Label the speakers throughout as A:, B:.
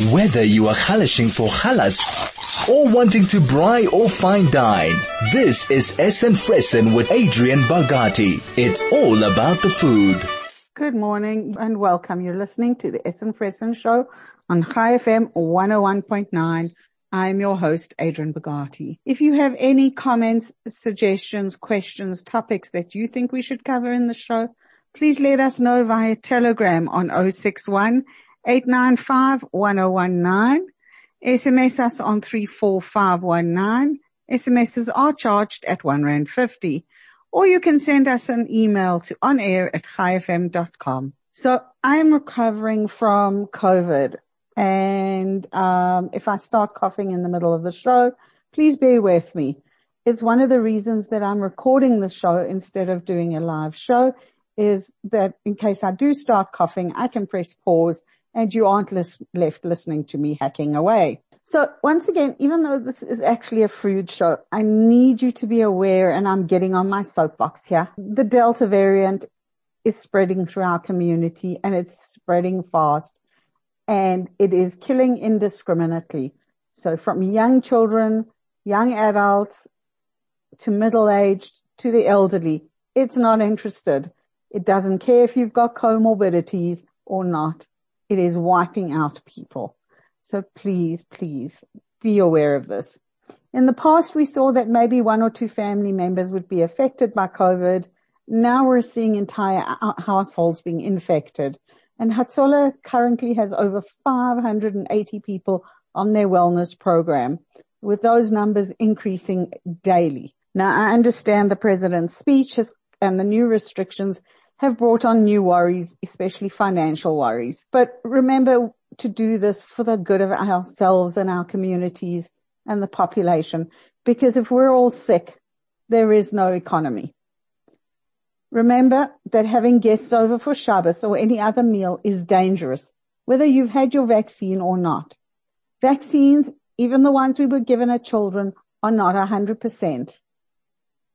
A: Whether you are halashing for halas or wanting to braai or fine dine, this is Essen Fressen with Adrienne Bogatie. It's all about the food.
B: Good morning and welcome. You're listening to the Essen Fressen show on Chai FM 101.9. I'm your host, Adrienne Bogatie. If you have any comments, suggestions, questions, topics that you think we should cover in the show, please let us know via telegram on 061 895-1019. SMS us on 34519. SMSs are charged at 1 Rand 50. Or you can send us an email to onair at chaifm.com. So I'm recovering from COVID and um, if I start coughing in the middle of the show, please bear with me. It's one of the reasons that I'm recording the show instead of doing a live show is that in case I do start coughing, I can press pause and you aren't left listening to me hacking away. So once again, even though this is actually a food show, I need you to be aware and I'm getting on my soapbox here. The Delta variant is spreading through our community and it's spreading fast and it is killing indiscriminately. So from young children, young adults to middle aged to the elderly, it's not interested. It doesn't care if you've got comorbidities or not. It is wiping out people. So please, please be aware of this. In the past, we saw that maybe one or two family members would be affected by COVID. Now we're seeing entire uh, households being infected. And Hatzola currently has over 580 people on their wellness program, with those numbers increasing daily. Now I understand the president's speech has, and the new restrictions have brought on new worries, especially financial worries. But remember to do this for the good of ourselves and our communities and the population. Because if we're all sick, there is no economy. Remember that having guests over for Shabbos or any other meal is dangerous, whether you've had your vaccine or not. Vaccines, even the ones we were given as children, are not 100%.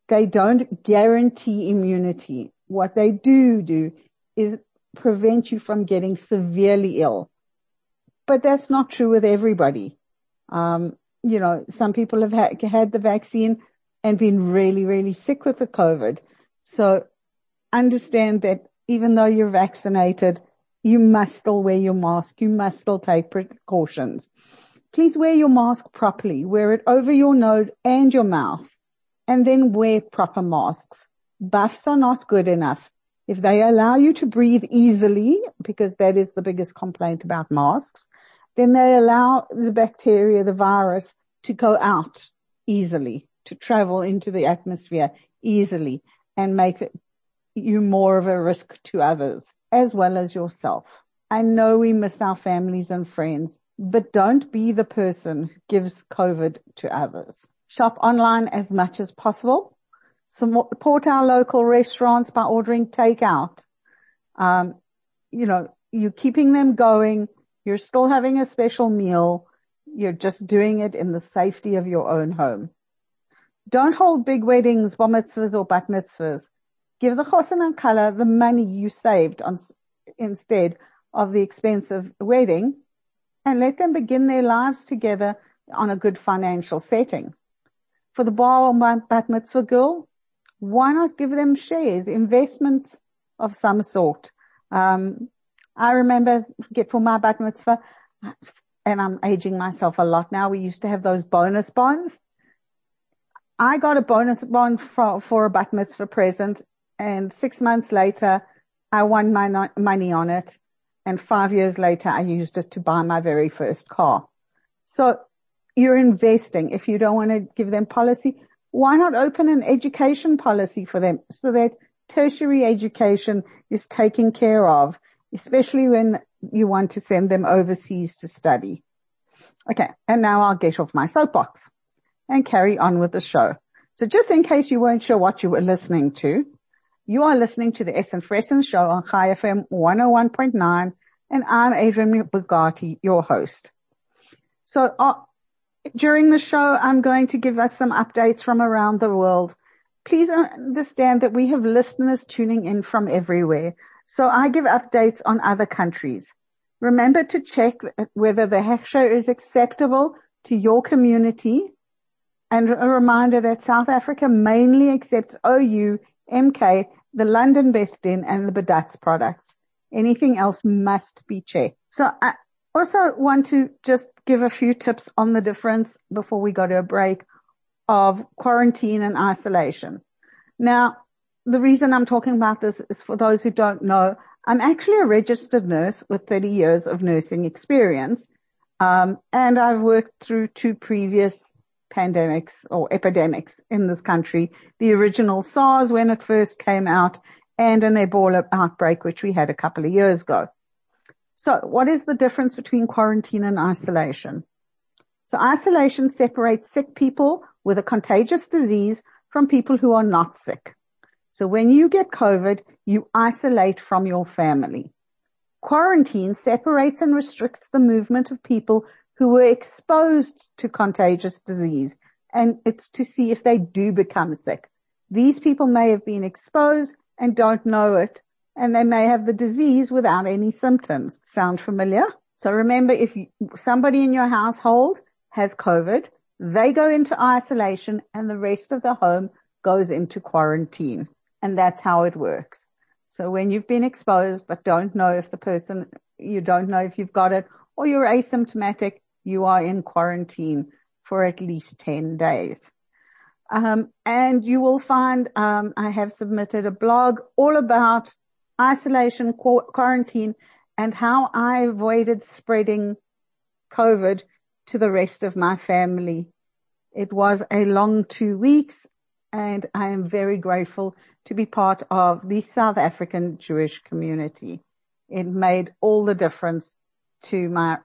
B: They don't guarantee immunity what they do do is prevent you from getting severely ill. But that's not true with everybody. Um, you know, some people have ha- had the vaccine and been really, really sick with the COVID. So understand that even though you're vaccinated, you must still wear your mask. You must still take precautions. Please wear your mask properly. Wear it over your nose and your mouth and then wear proper masks buffs are not good enough. If they allow you to breathe easily, because that is the biggest complaint about masks, then they allow the bacteria, the virus to go out easily, to travel into the atmosphere easily and make you more of a risk to others as well as yourself. I know we miss our families and friends, but don't be the person who gives COVID to others. Shop online as much as possible support our local restaurants by ordering takeout. Um, you know, you're keeping them going. You're still having a special meal. You're just doing it in the safety of your own home. Don't hold big weddings, bar mitzvahs or bat mitzvahs. Give the chosin and kala the money you saved on, instead of the expensive wedding and let them begin their lives together on a good financial setting. For the bar or bat mitzvah girl, why not give them shares, investments of some sort? Um, I remember get for my bat mitzvah, and I'm aging myself a lot now. We used to have those bonus bonds. I got a bonus bond for, for a bat mitzvah present and six months later I won my money on it. And five years later I used it to buy my very first car. So you're investing. If you don't want to give them policy, why not open an education policy for them so that tertiary education is taken care of, especially when you want to send them overseas to study. Okay. And now I'll get off my soapbox and carry on with the show. So just in case you weren't sure what you were listening to, you are listening to the Essen Fressen show on Chai FM 101.9 and I'm Adrienne Bogatie, your host. So uh, during the show, I'm going to give us some updates from around the world. Please understand that we have listeners tuning in from everywhere. So I give updates on other countries. Remember to check whether the hechsher is acceptable to your community. And a reminder that South Africa mainly accepts OU, MK, the London Din and the Badatz products. Anything else must be checked. So I also want to just give a few tips on the difference before we go to a break of quarantine and isolation. Now, the reason I'm talking about this is for those who don't know, I'm actually a registered nurse with 30 years of nursing experience. Um, and I've worked through two previous pandemics or epidemics in this country. The original SARS when it first came out and an Ebola outbreak, which we had a couple of years ago. So what is the difference between quarantine and isolation? So isolation separates sick people with a contagious disease from people who are not sick. So when you get COVID, you isolate from your family. Quarantine separates and restricts the movement of people who were exposed to contagious disease and it's to see if they do become sick. These people may have been exposed and don't know it and they may have the disease without any symptoms. Sound familiar? So remember if you, somebody in your household has COVID, they go into isolation and the rest of the home goes into quarantine. And that's how it works. So when you've been exposed but don't know if the person, you don't know if you've got it or you're asymptomatic, you are in quarantine for at least 10 days. Um, and you will find, um, I have submitted a blog all about isolation, quarantine and how I avoided spreading COVID to the rest of my family. It was a long two weeks and I am very grateful to be part of the South African Jewish community. It made all the difference to my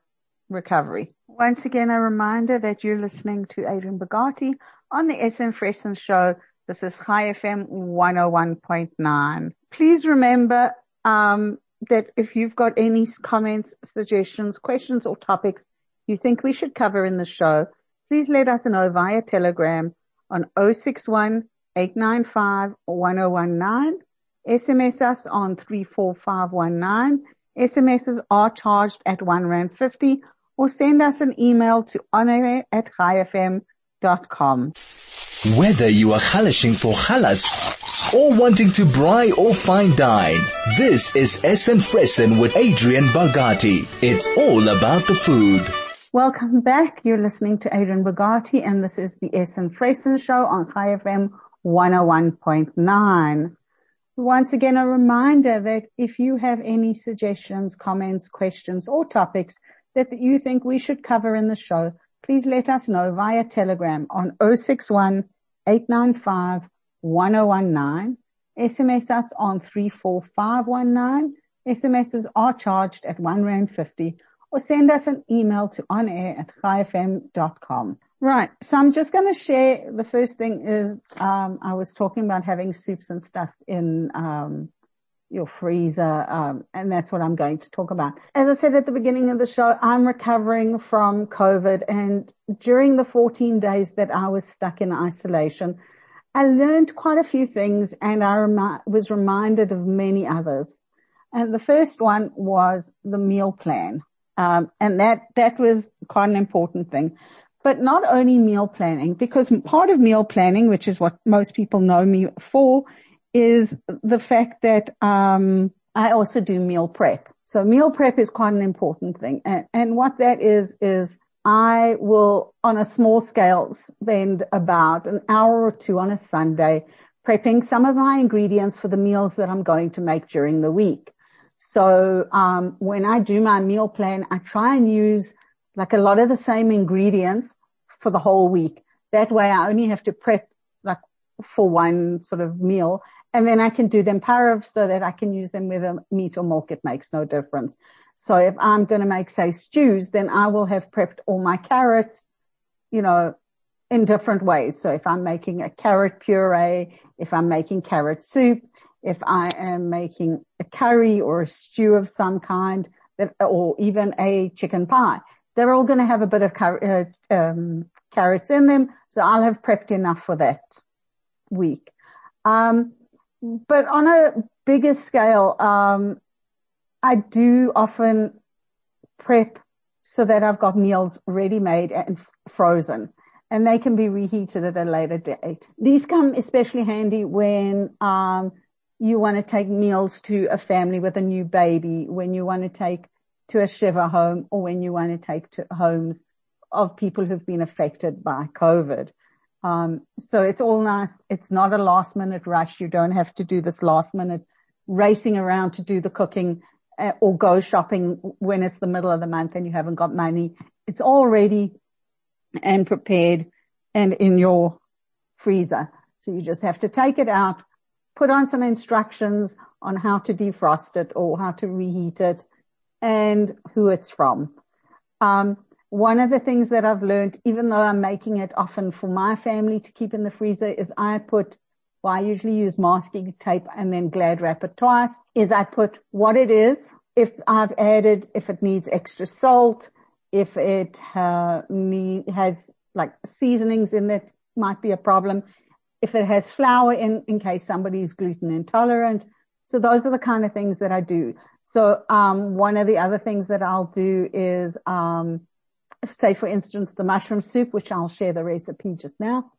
B: recovery. Once again, a reminder that you're listening to Adrienne Bogatie on the Essen Fressen show. This is Chai FM 101.9. Please remember, um, that if you've got any comments, suggestions, questions or topics you think we should cover in the show, please let us know via telegram on 061 895-1019. SMS us on 34519. SMSs are charged at 1 Rand 50 or send us an email to onair at chaifm.com.
A: Whether you are halashing for halas or wanting to braai or fine dine, this is Essen Fressen with Adrienne Bogatie. It's all about the food.
B: Welcome back. You're listening to Adrienne Bogatie and this is the Essen Fressen show on Chai FM 101.9. Once again, a reminder that if you have any suggestions, comments, questions, or topics that you think we should cover in the show, please let us know via Telegram on 061 895 1019. SMS us on 34519. SMSs are charged at 1 Rand 50 or send us an email to onair at chaifm.com. Right. So I'm just going to share. The first thing is, um, I was talking about having soups and stuff in, um, your freezer, um, and that's what I'm going to talk about. As I said at the beginning of the show, I'm recovering from COVID and during the 14 days that I was stuck in isolation, I learned quite a few things and I remi- was reminded of many others. And the first one was the meal plan. Um, and that, that was quite an important thing but not only meal planning, because part of meal planning, which is what most people know me for, is the fact that um, I also do meal prep. So meal prep is quite an important thing, and, and what that is is I will, on a small scale, spend about an hour or two on a Sunday prepping some of my ingredients for the meals that I'm going to make during the week. So um, when I do my meal plan, I try and use like a lot of the same ingredients for the whole week. That way I only have to prep like for one sort of meal and then I can do them parav so that I can use them with a meat or milk. It makes no difference. So if I'm going to make say stews, then I will have prepped all my carrots, you know, in different ways. So if I'm making a carrot puree, if I'm making carrot soup, if I am making a curry or a stew of some kind that, or even a chicken pie, they're all going to have a bit of car- uh, um, carrots in them. So I'll have prepped enough for that week. Um, but on a bigger scale, um, I do often prep so that I've got meals ready made and frozen and they can be reheated at a later date. These come especially handy when, um, you want to take meals to a family with a new baby, when you want to take to a Shiva home or when you want to take to homes of people who've been affected by COVID. Um, so it's all nice. It's not a last minute rush. You don't have to do this last minute racing around to do the cooking uh, or go shopping when it's the middle of the month and you haven't got money. It's all ready and prepared and in your freezer. So you just have to take it out, put on some instructions on how to defrost it or how to reheat it and who it's from. Um, one of the things that I've learned, even though I'm making it often for my family to keep in the freezer, is I put, well, I usually use masking tape and then glad wrap it twice, is I put what it is, if I've added, if it needs extra salt, if it uh, need, has like seasonings in it, might be a problem. If it has flour in, in case somebody's gluten intolerant. So those are the kind of things that I do. So, um, one of the other things that I'll do is, um, say for instance, the mushroom soup, which I'll share the recipe just now,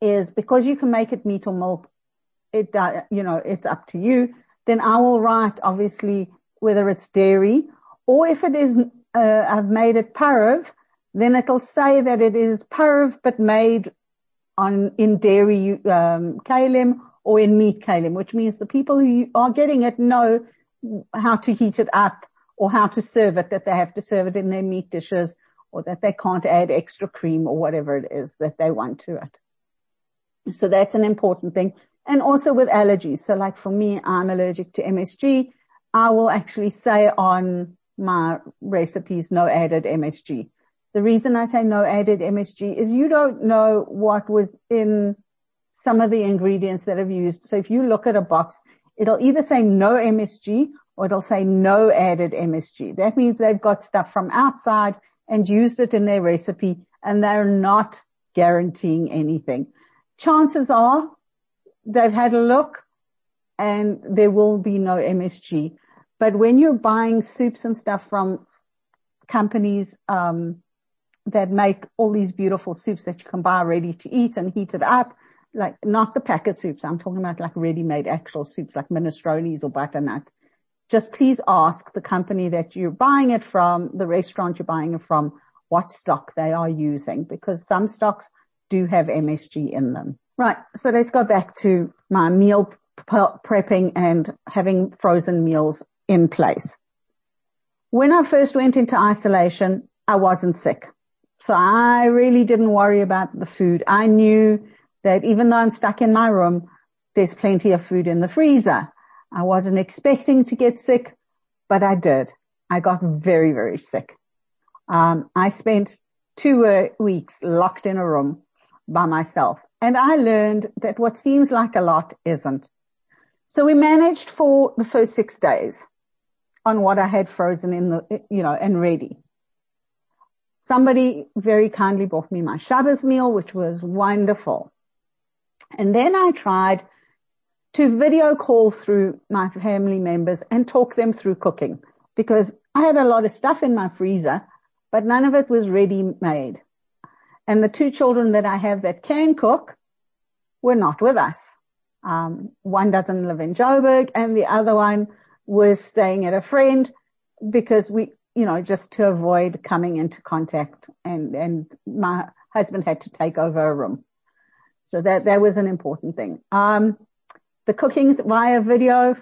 B: is because you can make it meat or milk, it, uh, you know, it's up to you. Then I will write obviously whether it's dairy or if it is, uh, I've made it pareve, then it'll say that it is pareve but made on, in dairy, um, kalim or in meat kalim, which means the people who are getting it know how to heat it up or how to serve it, that they have to serve it in their meat dishes or that they can't add extra cream or whatever it is that they want to it. So that's an important thing. And also with allergies. So like for me, I'm allergic to MSG. I will actually say on my recipes, no added MSG. The reason I say no added MSG is you don't know what was in some of the ingredients that I've used. So if you look at a box, it'll either say no MSG or it'll say no added MSG. That means they've got stuff from outside and used it in their recipe and they're not guaranteeing anything. Chances are they've had a look and there will be no MSG. But when you're buying soups and stuff from companies, um, that make all these beautiful soups that you can buy ready to eat and heat it up, like not the packet soups. I'm talking about like ready-made actual soups like minestrones or butternut just please ask the company that you're buying it from, the restaurant you're buying it from, what stock they are using because some stocks do have MSG in them. Right. So let's go back to my meal prepping and having frozen meals in place. When I first went into isolation, I wasn't sick. So I really didn't worry about the food. I knew that even though I'm stuck in my room, there's plenty of food in the freezer. I wasn't expecting to get sick, but I did. I got very, very sick. Um, I spent two uh, weeks locked in a room by myself and I learned that what seems like a lot isn't. So we managed for the first six days on what I had frozen in the, you know, and ready. Somebody very kindly bought me my Shabbos meal, which was wonderful. And then I tried to video call through my family members and talk them through cooking because I had a lot of stuff in my freezer, but none of it was ready made. And the two children that I have that can cook were not with us. Um, one doesn't live in Joburg and the other one was staying at a friend because we, you know, just to avoid coming into contact and, and my husband had to take over a room. So that, that was an important thing. Um, the cooking via video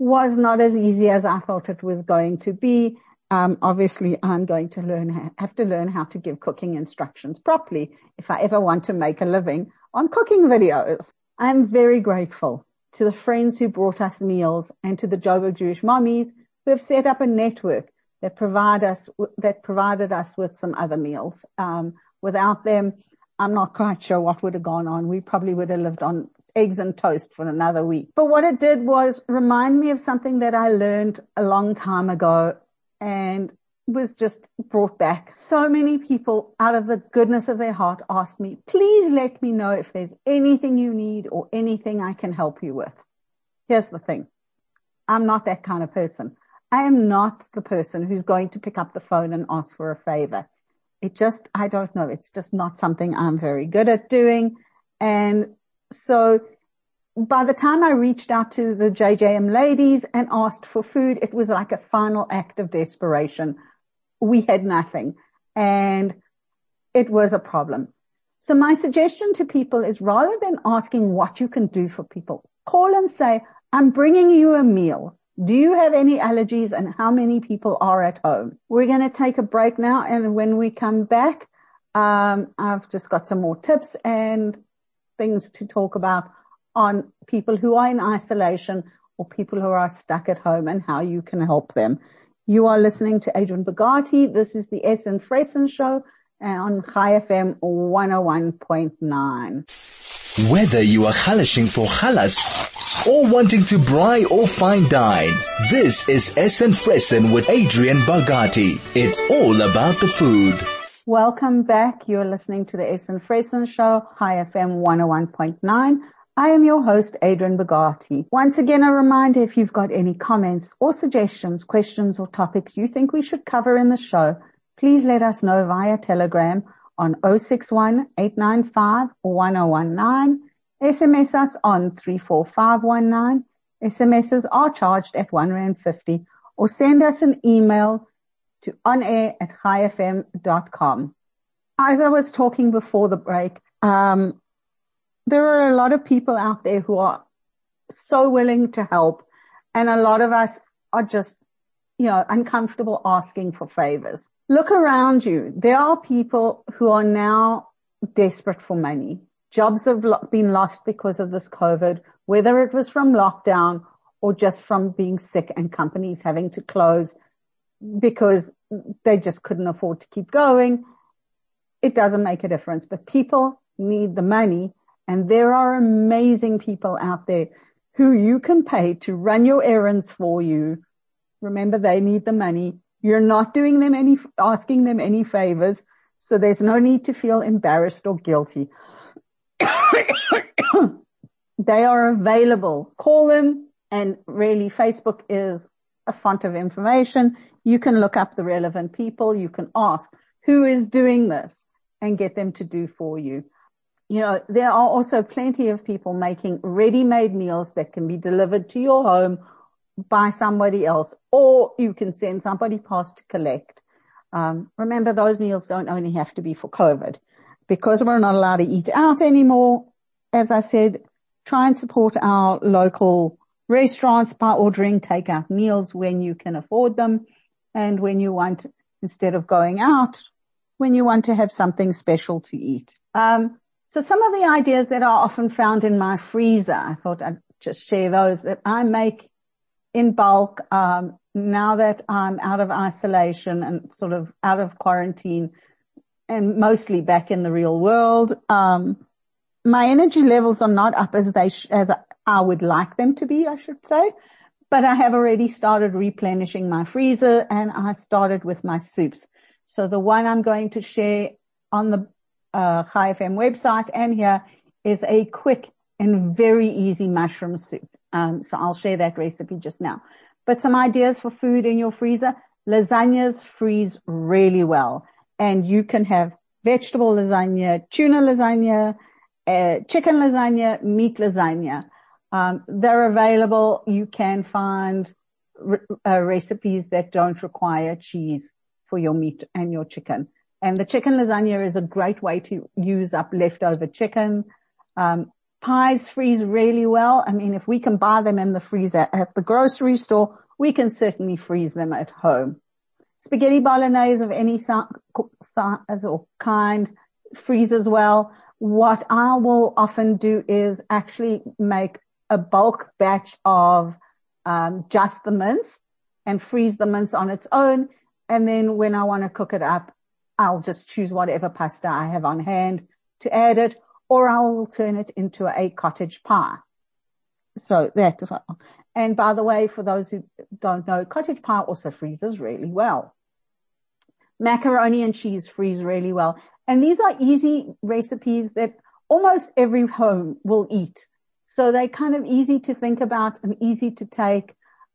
B: was not as easy as I thought it was going to be. Um, obviously I'm going to learn, have to learn how to give cooking instructions properly if I ever want to make a living on cooking videos. I'm very grateful to the friends who brought us meals and to the Joburg Jewish mommies who have set up a network that provide us, that provided us with some other meals. Um, without them, I'm not quite sure what would have gone on. We probably would have lived on eggs and toast for another week. But what it did was remind me of something that I learned a long time ago and was just brought back. So many people out of the goodness of their heart asked me, please let me know if there's anything you need or anything I can help you with. Here's the thing. I'm not that kind of person. I am not the person who's going to pick up the phone and ask for a favor. It just, I don't know. It's just not something I'm very good at doing. And so by the time I reached out to the JJM ladies and asked for food, it was like a final act of desperation. We had nothing and it was a problem. So my suggestion to people is rather than asking what you can do for people, call and say, I'm bringing you a meal. Do you have any allergies and how many people are at home? We're going to take a break now. And when we come back, um, I've just got some more tips and things to talk about on people who are in isolation or people who are stuck at home and how you can help them. You are listening to Adrienne Bogatie. This is the Essen Fressen show uh, on Chai FM 101.9.
A: Whether you are halashing for halas or wanting to braai or fine dine, this is Essen Fressen with Adrienne Bogatie. It's all about the food.
B: Welcome back. You're listening to the Essen Fressen show, Chai FM 101.9. I am your host, Adrienne Bogatie. Once again, a reminder if you've got any comments or suggestions, questions or topics you think we should cover in the show, please let us know via telegram on 061 895 1019. SMS us on 34519. SMSs are charged at 1 Rand 50 or send us an email to onair at chaifm.com. As I was talking before the break, um, there are a lot of people out there who are so willing to help and a lot of us are just, you know, uncomfortable asking for favors. Look around you. There are people who are now desperate for money. Jobs have been lost because of this COVID, whether it was from lockdown or just from being sick and companies having to close because they just couldn't afford to keep going. It doesn't make a difference, but people need the money and there are amazing people out there who you can pay to run your errands for you. Remember, they need the money. You're not doing them any, asking them any favors. So there's no need to feel embarrassed or guilty. they are available. Call them and really Facebook is a font of information. You can look up the relevant people. You can ask who is doing this and get them to do for you you know, there are also plenty of people making ready-made meals that can be delivered to your home by somebody else, or you can send somebody past to collect. Um, remember, those meals don't only have to be for COVID. Because we're not allowed to eat out anymore, as I said, try and support our local restaurants by ordering takeout meals when you can afford them and when you want, instead of going out, when you want to have something special to eat. Um, so some of the ideas that are often found in my freezer, I thought I'd just share those that I make in bulk um, now that I'm out of isolation and sort of out of quarantine and mostly back in the real world. Um, my energy levels are not up as they sh- as I would like them to be, I should say, but I have already started replenishing my freezer and I started with my soups. So the one I'm going to share on the uh, Chai FM website and here is a quick and very easy mushroom soup. Um, so I'll share that recipe just now. But some ideas for food in your freezer. Lasagnas freeze really well and you can have vegetable lasagna, tuna lasagna, uh, chicken lasagna, meat lasagna. Um, they're available. You can find uh, recipes that don't require cheese for your meat and your chicken. And the chicken lasagna is a great way to use up leftover chicken. Um, pies freeze really well. I mean, if we can buy them in the freezer at the grocery store, we can certainly freeze them at home. Spaghetti bolognese of any size or kind freezes well. What I will often do is actually make a bulk batch of um, just the mince and freeze the mince on its own. And then when I want to cook it up, I'll just choose whatever pasta I have on hand to add it, or I'll turn it into a cottage pie. So that, and by the way, for those who don't know, cottage pie also freezes really well. Macaroni and cheese freeze really well. And these are easy recipes that almost every home will eat. So they're kind of easy to think about and easy to take.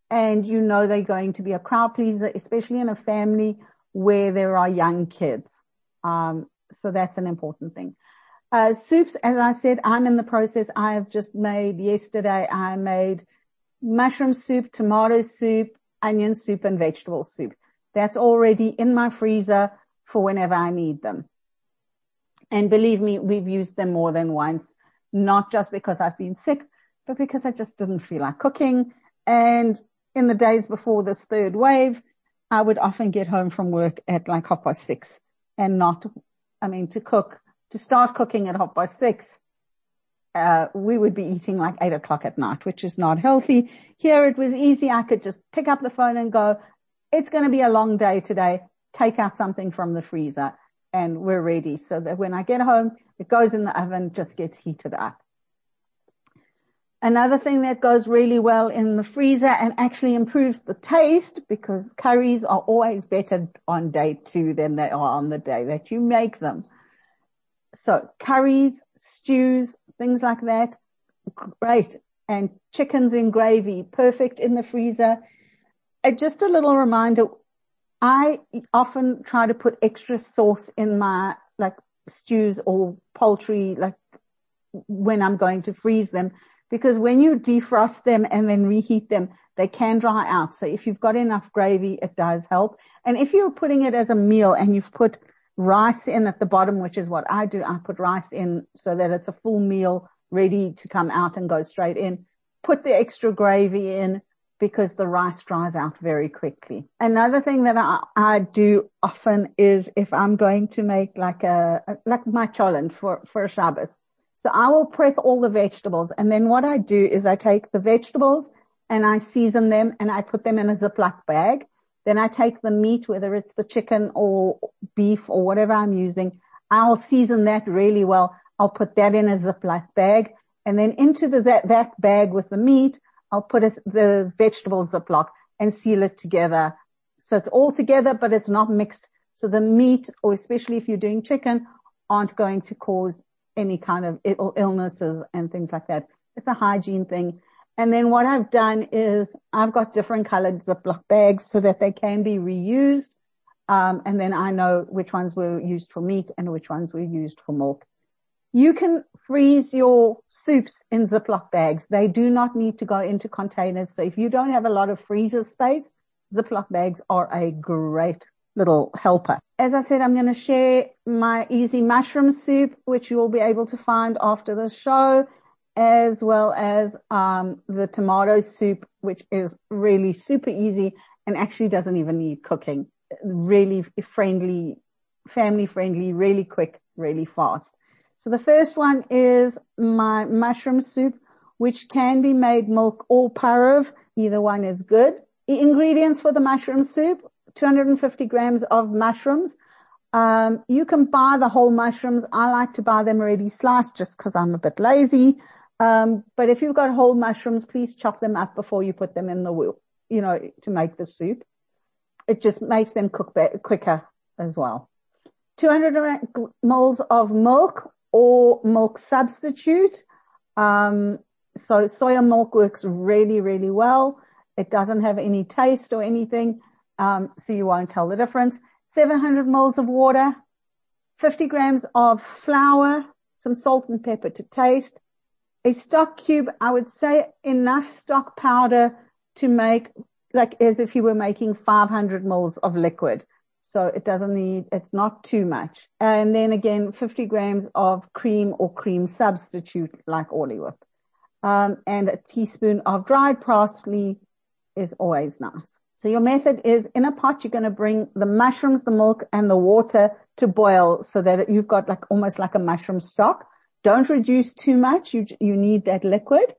B: and you know they're going to be a crowd pleaser, especially in a family where there are young kids. Um, so that's an important thing. Uh, soups, as I said, I'm in the process. I have just made yesterday, I made mushroom soup, tomato soup, onion soup, and vegetable soup. That's already in my freezer for whenever I need them. And believe me, we've used them more than once, not just because I've been sick, but because I just didn't feel like cooking. And in the days before this third wave, I would often get home from work at like half past six and not, I mean, to cook, to start cooking at half past six, uh, we would be eating like eight o'clock at night, which is not healthy. Here it was easy. I could just pick up the phone and go, it's going to be a long day today. Take out something from the freezer and we're ready so that when I get home, it goes in the oven, just gets heated up. Another thing that goes really well in the freezer and actually improves the taste because curries are always better on day two than they are on the day that you make them. So curries, stews, things like that, great. And chickens in gravy, perfect in the freezer. And just a little reminder, I often try to put extra sauce in my like stews or poultry, like when I'm going to freeze them because when you defrost them and then reheat them, they can dry out. So if you've got enough gravy, it does help. And if you're putting it as a meal and you've put rice in at the bottom, which is what I do, I put rice in so that it's a full meal ready to come out and go straight in. Put the extra gravy in because the rice dries out very quickly. Another thing that I, I do often is if I'm going to make like a, like my cholent for, for Shabbos, so I will prep all the vegetables and then what I do is I take the vegetables and I season them and I put them in a Ziploc bag. Then I take the meat, whether it's the chicken or beef or whatever I'm using. I'll season that really well. I'll put that in a Ziploc bag and then into the, that, that bag with the meat, I'll put the vegetable Ziploc and seal it together. So it's all together, but it's not mixed. So the meat, or especially if you're doing chicken, aren't going to cause any kind of illnesses and things like that. It's a hygiene thing. And then what I've done is I've got different colored Ziploc bags so that they can be reused. Um, and then I know which ones were used for meat and which ones were used for milk. You can freeze your soups in Ziploc bags. They do not need to go into containers. So if you don't have a lot of freezer space, Ziploc bags are a great little helper. As I said, I'm going to share my easy mushroom soup, which you'll be able to find after the show, as well as um, the tomato soup, which is really super easy and actually doesn't even need cooking. Really friendly, family friendly, really quick, really fast. So the first one is my mushroom soup, which can be made milk or pareve. Either one is good. The ingredients for the mushroom soup 250 grams of mushrooms. Um, you can buy the whole mushrooms. I like to buy them already sliced just because I'm a bit lazy. Um, but if you've got whole mushrooms, please chop them up before you put them in the you know, to make the soup. It just makes them cook better, quicker as well. 200 moles of milk or milk substitute. Um, so soya milk works really, really well. It doesn't have any taste or anything um, so you won't tell the difference. 700 mils of water, 50 grams of flour, some salt and pepper to taste, a stock cube, I would say enough stock powder to make like as if you were making 500 mils of liquid. So it doesn't need, it's not too much. And then again, 50 grams of cream or cream substitute like Orley. Um, and a teaspoon of dried parsley is always nice. So your method is in a pot, you're going to bring the mushrooms, the milk and the water to boil so that you've got like almost like a mushroom stock. Don't reduce too much. You, you need that liquid.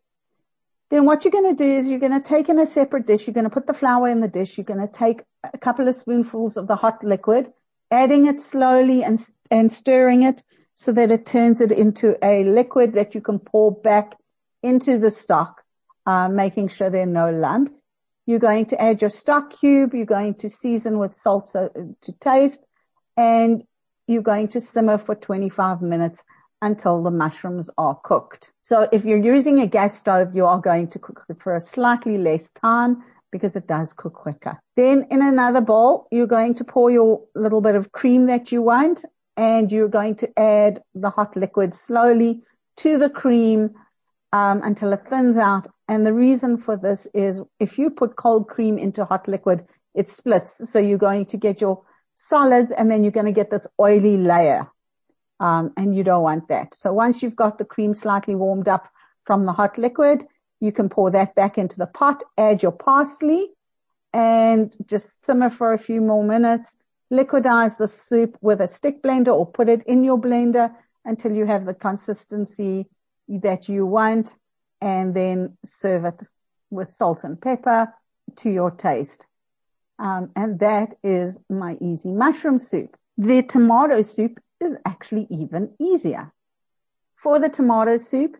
B: Then what you're going to do is you're going to take in a separate dish. You're going to put the flour in the dish. You're going to take a couple of spoonfuls of the hot liquid, adding it slowly and, and stirring it so that it turns it into a liquid that you can pour back into the stock, uh, making sure there are no lumps. You're going to add your stock cube. You're going to season with salt to taste and you're going to simmer for 25 minutes until the mushrooms are cooked. So if you're using a gas stove, you are going to cook it for a slightly less time because it does cook quicker. Then in another bowl, you're going to pour your little bit of cream that you want and you're going to add the hot liquid slowly to the cream um, until it thins out. And the reason for this is if you put cold cream into hot liquid, it splits. So you're going to get your solids and then you're going to get this oily layer. Um, and you don't want that. So once you've got the cream slightly warmed up from the hot liquid, you can pour that back into the pot, add your parsley and just simmer for a few more minutes. Liquidize the soup with a stick blender or put it in your blender until you have the consistency that you want and then serve it with salt and pepper to your taste. Um, and that is my easy mushroom soup. The tomato soup is actually even easier. For the tomato soup,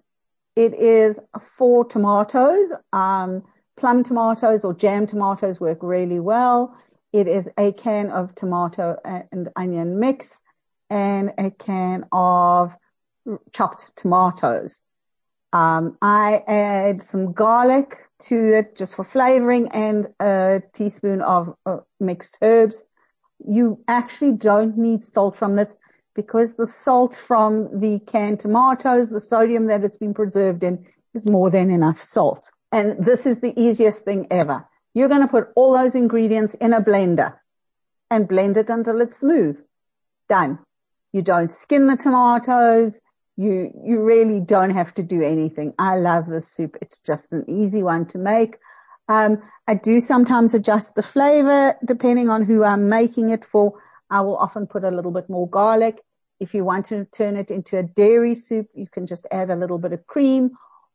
B: it is four tomatoes. Um, plum tomatoes or jam tomatoes work really well. It is a can of tomato and onion mix and a can of chopped tomatoes. Um, I add some garlic to it just for flavoring and a teaspoon of uh, mixed herbs. You actually don't need salt from this because the salt from the canned tomatoes, the sodium that it's been preserved in is more than enough salt. And this is the easiest thing ever. You're going to put all those ingredients in a blender and blend it until it's smooth. Done. You don't skin the tomatoes. You, you really don't have to do anything. I love this soup. It's just an easy one to make. Um, I do sometimes adjust the flavor depending on who I'm making it for. I will often put a little bit more garlic. If you want to turn it into a dairy soup, you can just add a little bit of cream.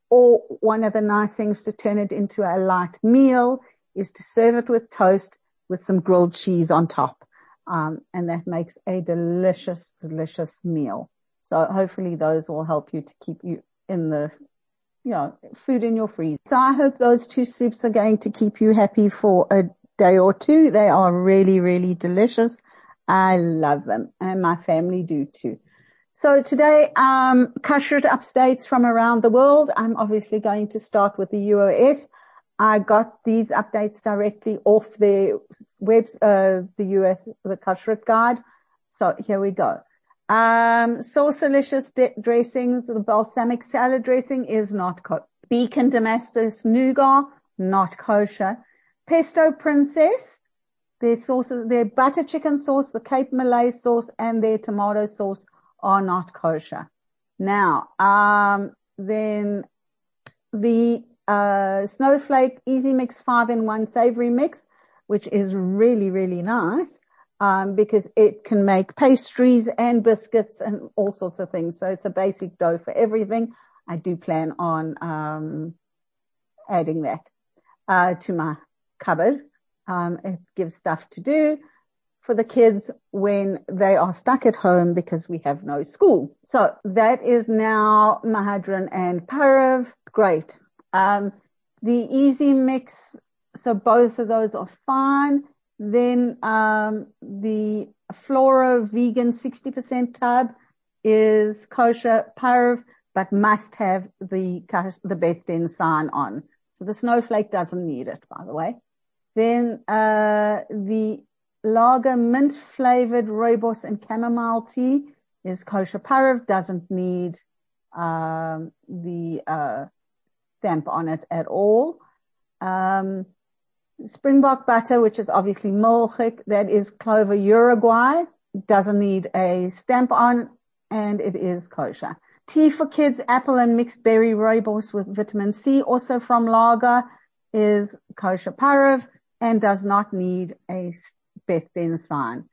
B: Or one of the nice things to turn it into a light meal is to serve it with toast with some grilled cheese on top. Um, and that makes a delicious, delicious meal. So hopefully those will help you to keep you in the, you know, food in your freezer. So I hope those two soups are going to keep you happy for a day or two. They are really, really delicious. I love them and my family do too. So today, um, kashrut updates from around the world. I'm obviously going to start with the US. I got these updates directly off the web, uh, the US, the kashrut guide. So here we go. Um, Saucelicious dressings, the balsamic salad dressing is not kosher. Beacon Damascus nougat, not kosher. Pesto Princess, their sauces, their butter chicken sauce, the Cape Malay sauce, and their tomato sauce are not kosher. Now, um, then the uh, snowflake easy mix five in one savory mix, which is really, really nice um, because it can make pastries and biscuits and all sorts of things. So it's a basic dough for everything. I do plan on um, adding that uh, to my cupboard. Um, it gives stuff to do for the kids when they are stuck at home because we have no school. So that is now Mehadrin and Parav. Great. Um, the easy mix. So both of those are fine. Then um, the Flora vegan 60% tub is kosher parv, but must have the the Beth Din sign on. So the snowflake doesn't need it, by the way. Then uh, the Laager mint flavored rooibos and chamomile tea is kosher parv, doesn't need um, the uh, stamp on it at all. Um, Springbok butter, which is obviously Molchik, that is Clover Uruguay, doesn't need a stamp on, and it is kosher. Tea for kids, apple and mixed berry rooibos with vitamin C, also from Laager, is kosher parav and does not need a Beth Din sign.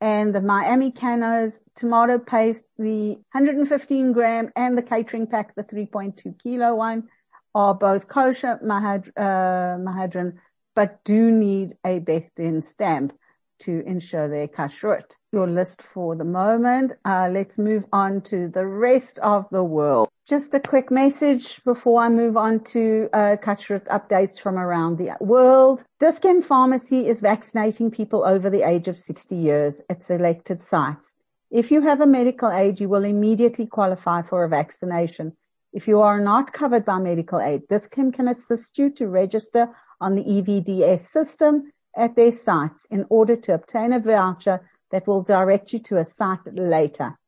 B: And the Miami Canos tomato paste, the 115 gram and the catering pack, the 3.2 kilo one, are both kosher uh, mehadrin but do need a Beth Din stamp to ensure their kashrut. Your list for the moment. Uh, let's move on to the rest of the world. Just a quick message before I move on to uh, kashrut updates from around the world. Dis-Chem Pharmacy is vaccinating people over the age of 60 years at selected sites. If you have a medical aid, you will immediately qualify for a vaccination. If you are not covered by medical aid, Dis-Chem can assist you to register on the EVDS system at their sites in order to obtain a voucher that will direct you to a site later.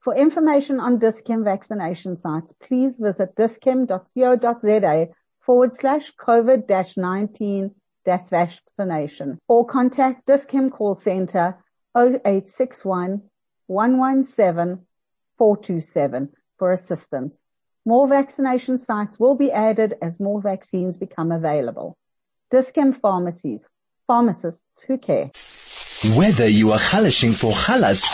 B: For information on Dis-Chem vaccination sites, please visit dischem.co.za forward slash COVID-19 vaccination or contact Dis-Chem call center 0861 117 427 for assistance. More vaccination sites will be added as more vaccines become available. Dis-Chem pharmacies, pharmacists who care.
A: Whether you are halashing for halas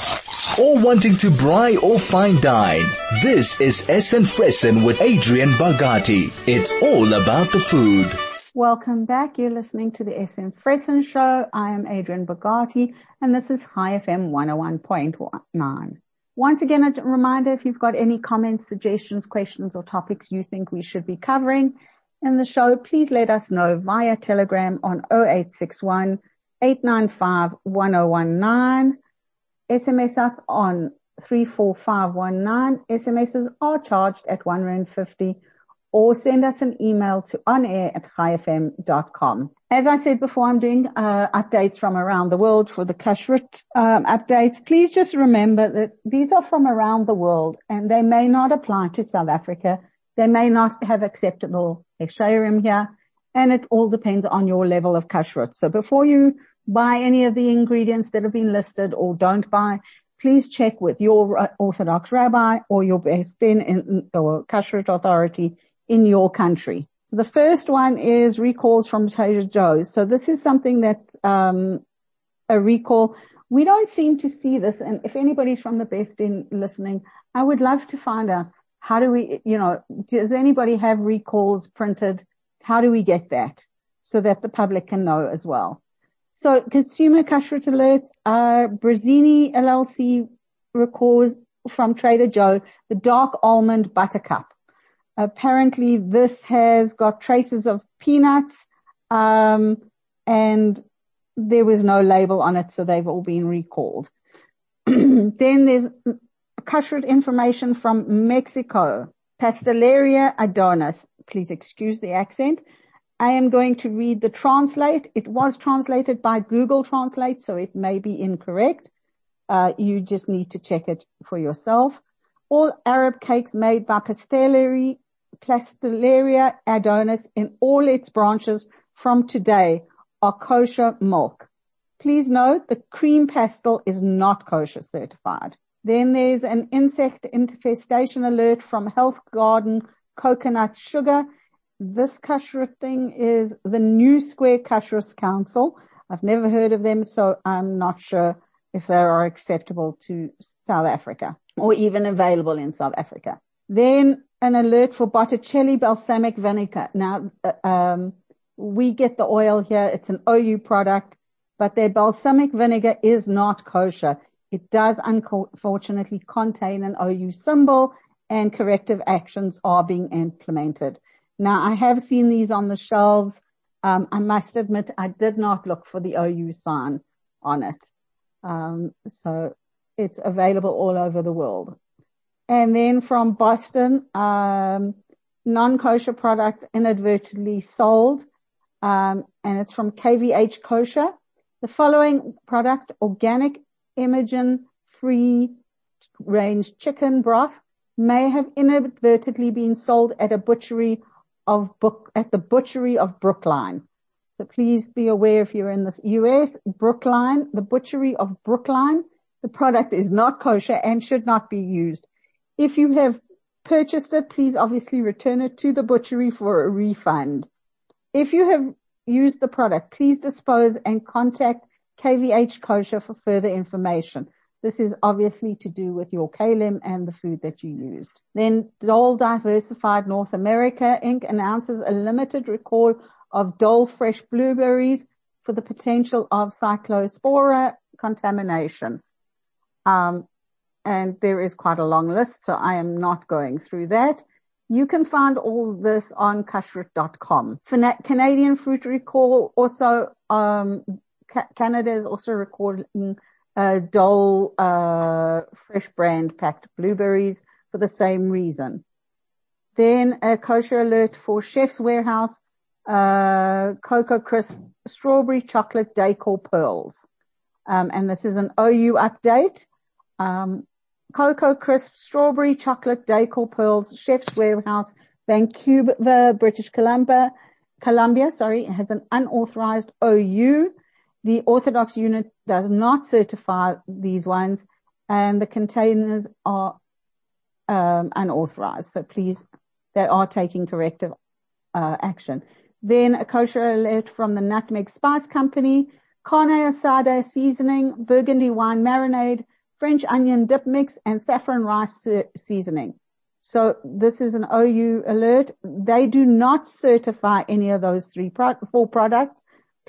A: or wanting to braai or fine dine, this is Essen Fressen with Adrienne Bogatie. It's all about the food.
B: Welcome back. You're listening to the Essen Fressen Show. I am Adrienne Bogatie and this is Chai FM 101.9. Once again, a reminder, if you've got any comments, suggestions, questions or topics you think we should be covering in the show, please let us know via telegram on 0861 895 1019. SMS us on 34519. SMSs are charged at 1 Rand 50 or send us an email to onair at chaifm.com. As I said before, I'm doing uh, updates from around the world for the kashrut um, updates. Please just remember that these are from around the world and they may not apply to South Africa. They may not have acceptable hechsherim here and it all depends on your level of kashrut. So before you buy any of the ingredients that have been listed or don't buy, please check with your Orthodox rabbi or your Beth Din or kashrut authority in your country. So the first one is recalls from Trader Joe's. So this is something that, um, a recall. We don't seem to see this. And if anybody's from the Beth Din listening, I would love to find out how do we, you know, does anybody have recalls printed? How do we get that so that the public can know as well? So consumer kashrut alerts, are Brazini LLC recalls from Trader Joe, the dark almond buttercup. Apparently this has got traces of peanuts, um, and there was no label on it, so they've all been recalled. then there's kashrut information from Mexico, Pasteleria Adonis. Please excuse the accent. I am going to read the translate. It was translated by Google Translate, so it may be incorrect. Uh, you just need to check it for yourself. All Arab cakes made by Pasteleria Pasteleria Adonis in all its branches from today are kosher milk. Please note the cream pastel is not kosher certified. Then there's an insect infestation alert from Health Garden Coconut Sugar. This kashrut thing is the New Square Kashrut Council. I've never heard of them, so I'm not sure if they are acceptable to South Africa or even available in South Africa. Then an alert for Botticelli balsamic vinegar. Now, uh, um, we get the oil here. It's an OU product, but their balsamic vinegar is not kosher. It does unfortunately contain an OU symbol and corrective actions are being implemented. Now, I have seen these on the shelves. Um, I must admit I did not look for the OU sign on it. Um, so it's available all over the world. And then from Boston, um, non-kosher product inadvertently sold, um, and it's from KVH Kosher. The following product, organic Imagine free range chicken broth may have inadvertently been sold at a butchery of book, at the butchery of Brookline. So please be aware if you're in the US, Brookline, the butchery of Brookline, the product is not kosher and should not be used. If you have purchased it, please obviously return it to the butchery for a refund. If you have used the product, please dispose and contact KVH Kosher for further information. This is obviously to do with your kalim and the food that you used. Then Dole Diversified North America Inc. announces a limited recall of Dole fresh blueberries for the potential of cyclospora contamination. Um, and there is quite a long list, so I am not going through that. You can find all this on kashrut.com. Canadian Fruit Recall also, um, Canada is also recording uh, uh, fresh brand packed blueberries for the same reason. Then a kosher alert for Chef's Warehouse. uh, Cocoa Crisp Strawberry Chocolate Decor Pearls. Um, and this is an OU update. Um, Cocoa Crisp Strawberry Chocolate Decor Pearls, Chef's Warehouse, Vancouver, British Columbia, Columbia, sorry, has an unauthorized OU. The Orthodox Union does not certify these ones and the containers are um, unauthorized. So please, they are taking corrective uh, action. Then a kosher alert from the Nutmeg Spice Company, carne asada seasoning, burgundy wine marinade, French onion dip mix, and saffron rice seasoning. So this is an OU alert. They do not certify any of those three, pro- four products.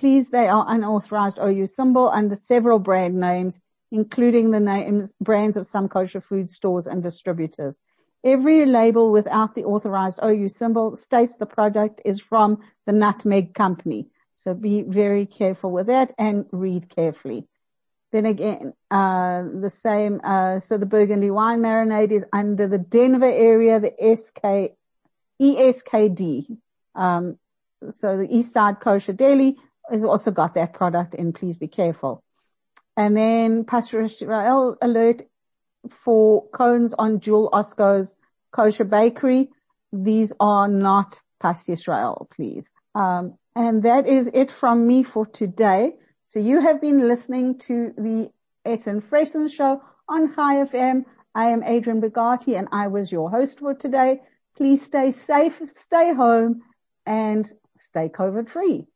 B: Please, they are unauthorized OU symbol under several brand names, including the names, brands of some kosher food stores and distributors. Every label without the authorized OU symbol states the product is from the Nutmeg Company. So be very careful with that and read carefully. Then again, uh, the same, uh, so the Burgundy wine marinade is under the Denver area, the SK, ESKD. Um, so the East Side Kosher Deli has also got that product in. Please be careful. And then Pastor Israel alert for cones on Jewel Osco's kosher bakery. These are not Pas Israel, please. Um, and that is it from me for today. So you have been listening to the Essen Fressen show on Chai FM. I am Adrienne Bogatie and I was your host for today. Please stay safe, stay home and stay COVID free.